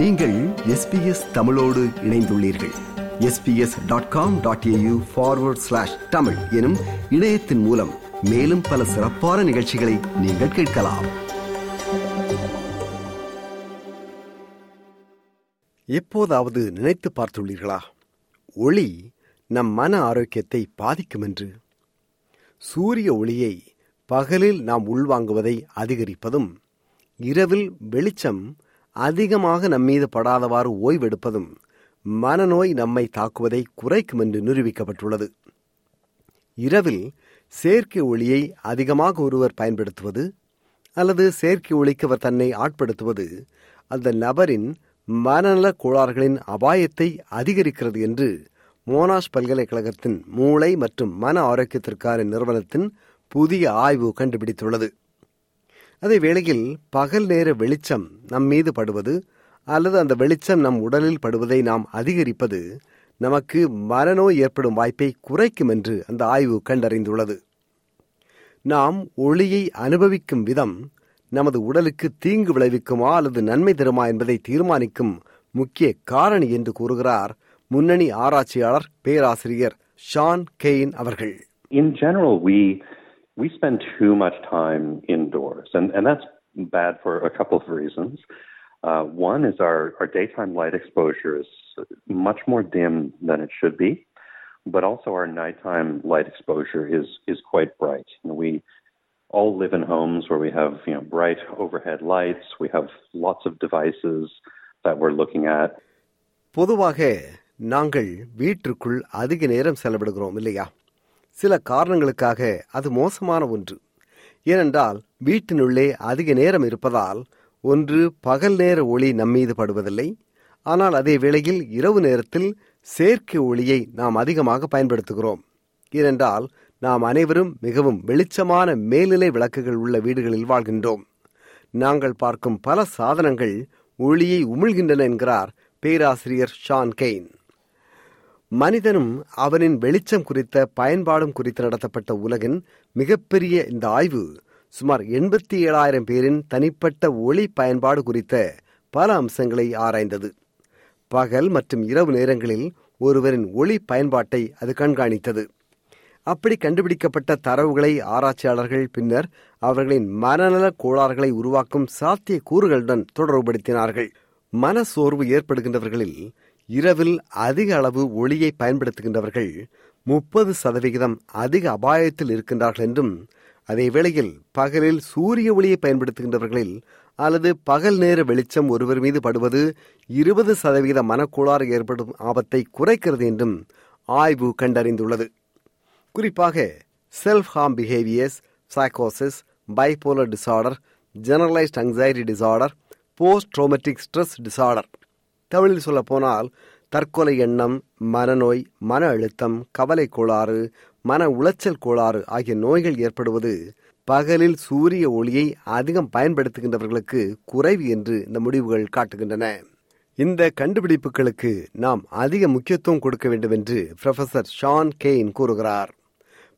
நீங்கள் எஸ்பிஎஸ் தமிழோடு இணைந்துள்ளீர்கள். SBS dot com dot AU forward slash Tamil எனும் இணையத்தின் மூலம் மேலும் பல சிறப்பான நிகழ்ச்சிகளை நீங்கள் கேட்கலாம். எப்போதாவது நினைத்து பார்த்துள்ளீர்களா? ஒளி நம் மன ஆரோக்கியத்தை பாதிக்கும் என்று. சூரிய ஒளியை பகலில் நாம் உள்வாங்குவதை அதிகரிப்பதும் இரவில் வெளிச்சம் அதிகமாக நம்மீது படாதவாறு ஓய்வெடுப்பதும் மனநோய் நம்மை தாக்குவதை குறைக்கும் என்று நிரூபிக்கப்பட்டுள்ளது. இரவில் செயற்கை ஒளியை அதிகமாக ஒருவர் பயன்படுத்துவது அல்லது செயற்கை ஒளிக்கு அவர் தன்னை ஆட்படுத்துவது அந்த நபரின் மனநல கோளாறுகளின் அபாயத்தை அதிகரிக்கிறது என்று மோனாஷ் பல்கலைக்கழகத்தின் மூளை மற்றும் மன ஆரோக்கியத்திற்கான நிறுவனத்தின் புதிய ஆய்வு கண்டுபிடித்துள்ளது. அதே வேளையில் பகல் நேர வெளிச்சம் நம் மீது படுவது அல்லது அந்த வெளிச்சம் நம் உடலில் படுவதை நாம் அதிகரிப்பது நமக்கு மனநோய் ஏற்படும் வாய்ப்பை குறைக்கும் என்று அந்த ஆய்வு கண்டறிந்துள்ளது. நாம் ஒளியை அனுபவிக்கும் விதம் நமது உடலுக்கு தீங்கு விளைவிக்குமா அல்லது நன்மை தருமா என்பதை தீர்மானிக்கும் முக்கிய காரணி என்று கூறுகிறார் முன்னணி ஆராய்ச்சியாளர் பேராசிரியர் ஷான் கெயின் அவர்கள். In general, we we spend too much time indoors, and, and that's bad for a couple of reasons. Uh, one is our, our daytime light exposure is much more dim than it should be, but also our nighttime light exposure is is quite bright. You know, we all live in homes where we have you know bright overhead lights. We have lots of devices that we're looking at. பொதுவாக நாங்கள் வீட்டிற்குள் அதிக நேரம் செலவிடுகிறோம் இல்லையா சில காரணங்களுக்காக அது மோசமான ஒன்று. ஏனென்றால் வீட்டினுள்ளே அதிக நேரம் இருப்பதால் ஒன்று பகல் நேர ஒளி நம்மீது படுவதில்லை. ஆனால் அதே வேளையில் இரவு நேரத்தில் செயற்கை ஒளியை நாம் அதிகமாக பயன்படுத்துகிறோம். ஏனென்றால் நாம் அனைவரும் மிகவும் வெளிச்சமான மேல்நிலை விளக்குகள் உள்ள வீடுகளில் வாழ்கின்றோம். நாங்கள் பார்க்கும் பல சாதனங்கள் ஒளியை உமிழ்கின்றன என்கிறார் பேராசிரியர் ஷான் கெயின். மனிதனும் அவனின் வெளிச்சம் குறித்த பயன்பாடும் குறித்து நடத்தப்பட்ட உலகின் மிகப்பெரிய இந்த ஆய்வு சுமார் எண்பத்தி ஏழாயிரம் பேரின் தனிப்பட்ட ஒளி பயன்பாடு குறித்த பல அம்சங்களை ஆராய்ந்தது. பகல் மற்றும் இரவு நேரங்களில் ஒருவரின் ஒளி பயன்பாட்டை அது கண்காணித்தது. அப்படி கண்டுபிடிக்கப்பட்ட தரவுகளை ஆராய்ச்சியாளர்கள் பின்னர் அவர்களின் மனநல கோளாறுகளை உருவாக்கும் சாத்திய கூறுகளுடன் தொடர்புபடுத்தினார்கள். மன சோர்வு ஏற்படுகின்றவர்களில் இரவில் அதிக அளவு ஒளியை பயன்படுத்துகின்றவர்கள் முப்பது சதவிகிதம் அதிக அபாயத்தில் இருக்கின்றார்கள் என்றும் அதே வேளையில் பகலில் சூரிய ஒளியை பயன்படுத்துகின்றவர்களில் அல்லது பகல் நேர வெளிச்சம் ஒருவர் மீது படுவது இருபது சதவிகித மனக்கோளாறு ஏற்படும் ஆபத்தை குறைக்கிறது என்றும் ஆய்வு கண்டறிந்துள்ளது. குறிப்பாக self harm behaviours சைக்கோசிஸ் bipolar disorder generalised anxiety disorder post traumatic stress disorder தமிழில் சொல்ல போனால் தற்கொலை எண்ணம் மனநோய் மன அழுத்தம் கவலை கோளாறு மன உளைச்சல் கோளாறு ஆகிய நோய்கள் ஏற்படுவது பகலில் சூரிய ஒளியை அதிகம் பயன்படுத்துகின்றவர்களுக்கு குறைவு என்று இந்த முடிவுகள் காட்டுகின்றன. இந்த கண்டுபிடிப்புகளுக்கு நாம் அதிக முக்கியத்துவம் கொடுக்க வேண்டும் என்று ப்ரொஃபசர் ஷான் கெயின் கூறுகிறார்.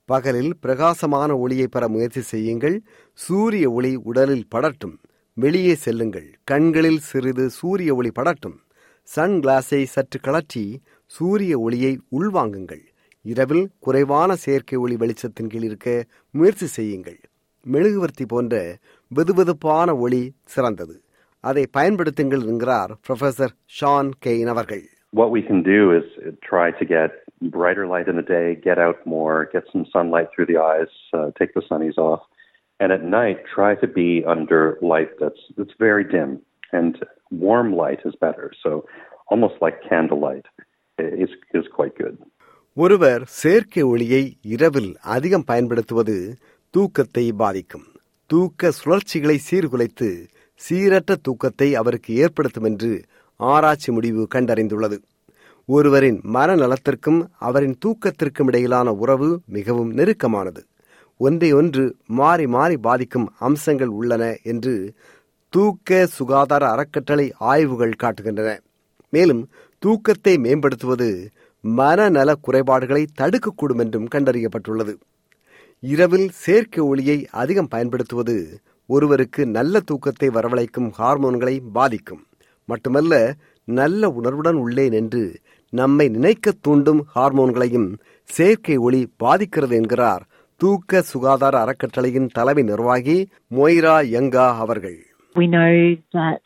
பகலில் பிரகாசமான ஒளியை பெற முயற்சி செய்யுங்கள் சூரிய ஒளி உடலில் படட்டும் வெளியே செல்லுங்கள் கண்களில் சிறிது சூரிய ஒளி படட்டும் சன் கிளாஸை சற்று கழற்றி சூரிய ஒளியை உள்வாங்குங்கள் இரவில் குறைவான செயற்கை ஒளி வெளிச்சத்தின் கீழ் இருக்க முயற்சி செய்யுங்கள் மெழுகுவர்த்தி போன்ற வெதுவெதுப்பான ஒளி சிறந்தது அதை பயன்படுத்துங்கள் என்கிறார் ப்ரொஃபசர் ஷான் கெயின் அவர்கள் What we can do is try to get brighter light in the day, get out more, get some sunlight through the eyes, uh, take the sunnies off, and at night try to be under light that's that's very dim. And warm light is better. So almost like candlelight is is quite good. ஒருவர் செயற்கை ஒளியை இரவில் அதிகம் பயன்படுத்துவது தூக்கத்தை பாதிக்கும் தூக்க சுழற்சிகளை சீர்குலைத்து சீரற்ற தூக்கத்தை அவருக்கு ஏற்படுத்தும் என்று ஆராய்ச்சி முடிவு கண்டறிந்துள்ளது ஒருவரின் மனநலத்திற்கும் அவரின் தூக்கத்திற்கும் இடையிலான உறவு மிகவும் நெருக்கமானது ஒன்றை ஒன்று மாறி மாறி பாதிக்கும் அம்சங்கள் உள்ளன என்று தூக்க சுகாதார அறக்கட்டளை ஆய்வுகள் காட்டுகின்றன. மேலும் தூக்கத்தை மேம்படுத்துவது மனநல குறைபாடுகளை தடுக்கக்கூடும் என்றும் கண்டறியப்பட்டுள்ளது. இரவில் செயற்கை ஒளியை அதிகம் பயன்படுத்துவது ஒருவருக்கு நல்ல தூக்கத்தை வரவழைக்கும் ஹார்மோன்களை பாதிக்கும். மட்டுமல்ல நல்ல உணர்வுடன் உள்ளேன் என்று நம்மை நினைக்க தூண்டும் ஹார்மோன்களையும் செயற்கை ஒளி பாதிக்கிறது என்கிறார் தூக்க சுகாதார அறக்கட்டளையின் தலைமை நிர்வாகி மொய்ரா யங்கா அவர்கள். We know that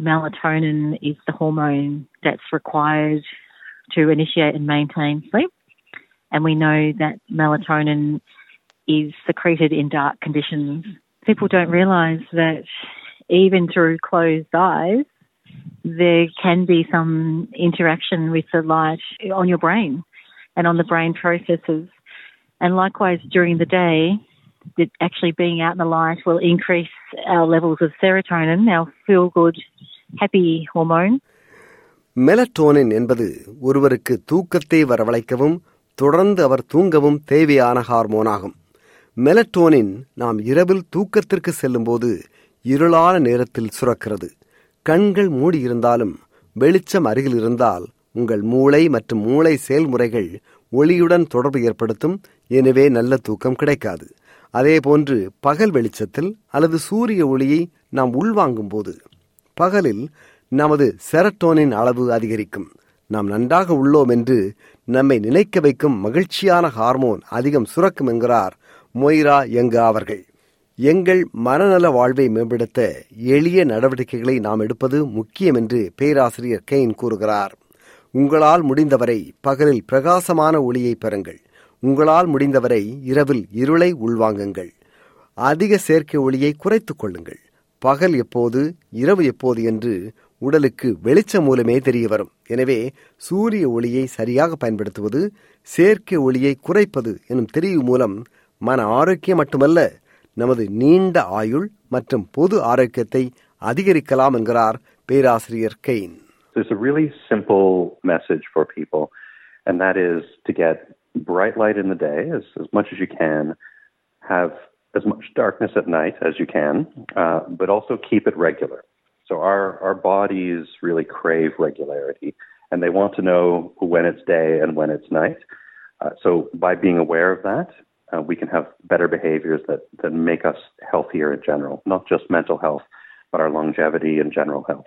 melatonin is the hormone that's required to initiate and maintain sleep. And we know that melatonin is secreted in dark conditions. People don't realise that even through closed eyes, there can be some interaction with the light on your brain and on the brain processes. And likewise, during the day, that actually being out in the light will increase our levels of serotonin, our feel good, happy hormone. Melatonin என்பது ஒருவருக்கு தூக்கத்தை வரவழைக்கவும் தொடர்ந்து அவர் தூங்கவும் தேவையான ஹார்மோனாகும் melatonin நாம் இரவில் தூக்கத்திற்கு செல்லும்போது இருளான நேரத்தில் சுரக்கிறது. கண்கள் மூடியிருந்தாலும் வெளிச்சம் அருகில் இருந்தால் உங்கள் மூளை மற்றும் மூளை செயல்முறைகள் ஒளியுடன் தொடர்பு ஏற்படுத்தும். எனவே நல்ல தூக்கம் கிடைக்காது. அதேபோன்று பகல் வெளிச்சத்தில் அல்லது சூரிய ஒளியை நாம் உள்வாங்கும் போது பகலில் நமது செரட்டோனின் அளவு அதிகரிக்கும். நாம் நன்றாக உள்ளோம் என்று நம்மை நினைக்க வைக்கும் மகிழ்ச்சியான ஹார்மோன் அதிகம் சுரக்கும் என்கிறார் மொய்ரா எங்க அவர்கள். எங்கள் மனநல வாழ்வை மேம்படுத்த எளிய நடவடிக்கைகளை நாம் எடுப்பது முக்கியம் என்று பேராசிரியர் கெயின் கூறுகிறார். உங்களால் முடிந்தவரை பகலில் பிரகாசமான ஒளியை பெறுங்கள். உங்களால் முடிந்தவரை இரவில் இருளை உள்வாங்குங்கள். அதிக செயற்கை ஒளியை குறைத்துக் கொள்ளுங்கள். பகல் எப்போது இரவு எப்போது என்று உடலுக்கு வெளிச்சம் மூலமே தெரிய வரும். எனவே சூரிய ஒளியை சரியாக பயன்படுத்துவது செயற்கை ஒளியை குறைப்பது எனும் தெரிவு மூலம் மன ஆரோக்கியம் மட்டுமல்ல நமது நீண்ட ஆயுள் மற்றும் பொது ஆரோக்கியத்தை அதிகரிக்கலாம் என்கிறார் பேராசிரியர் Cain. There's a really simple message for people, and that is to get bright light in the day as, as much as you can, have as much darkness at night as you can, uh, but also keep it regular. So our, our bodies really crave regularity, and they want to know when it's day and when it's night. Uh, so by being aware of that, uh, we can have better behaviors that, that make us healthier in general, not just mental health, but our longevity and general health.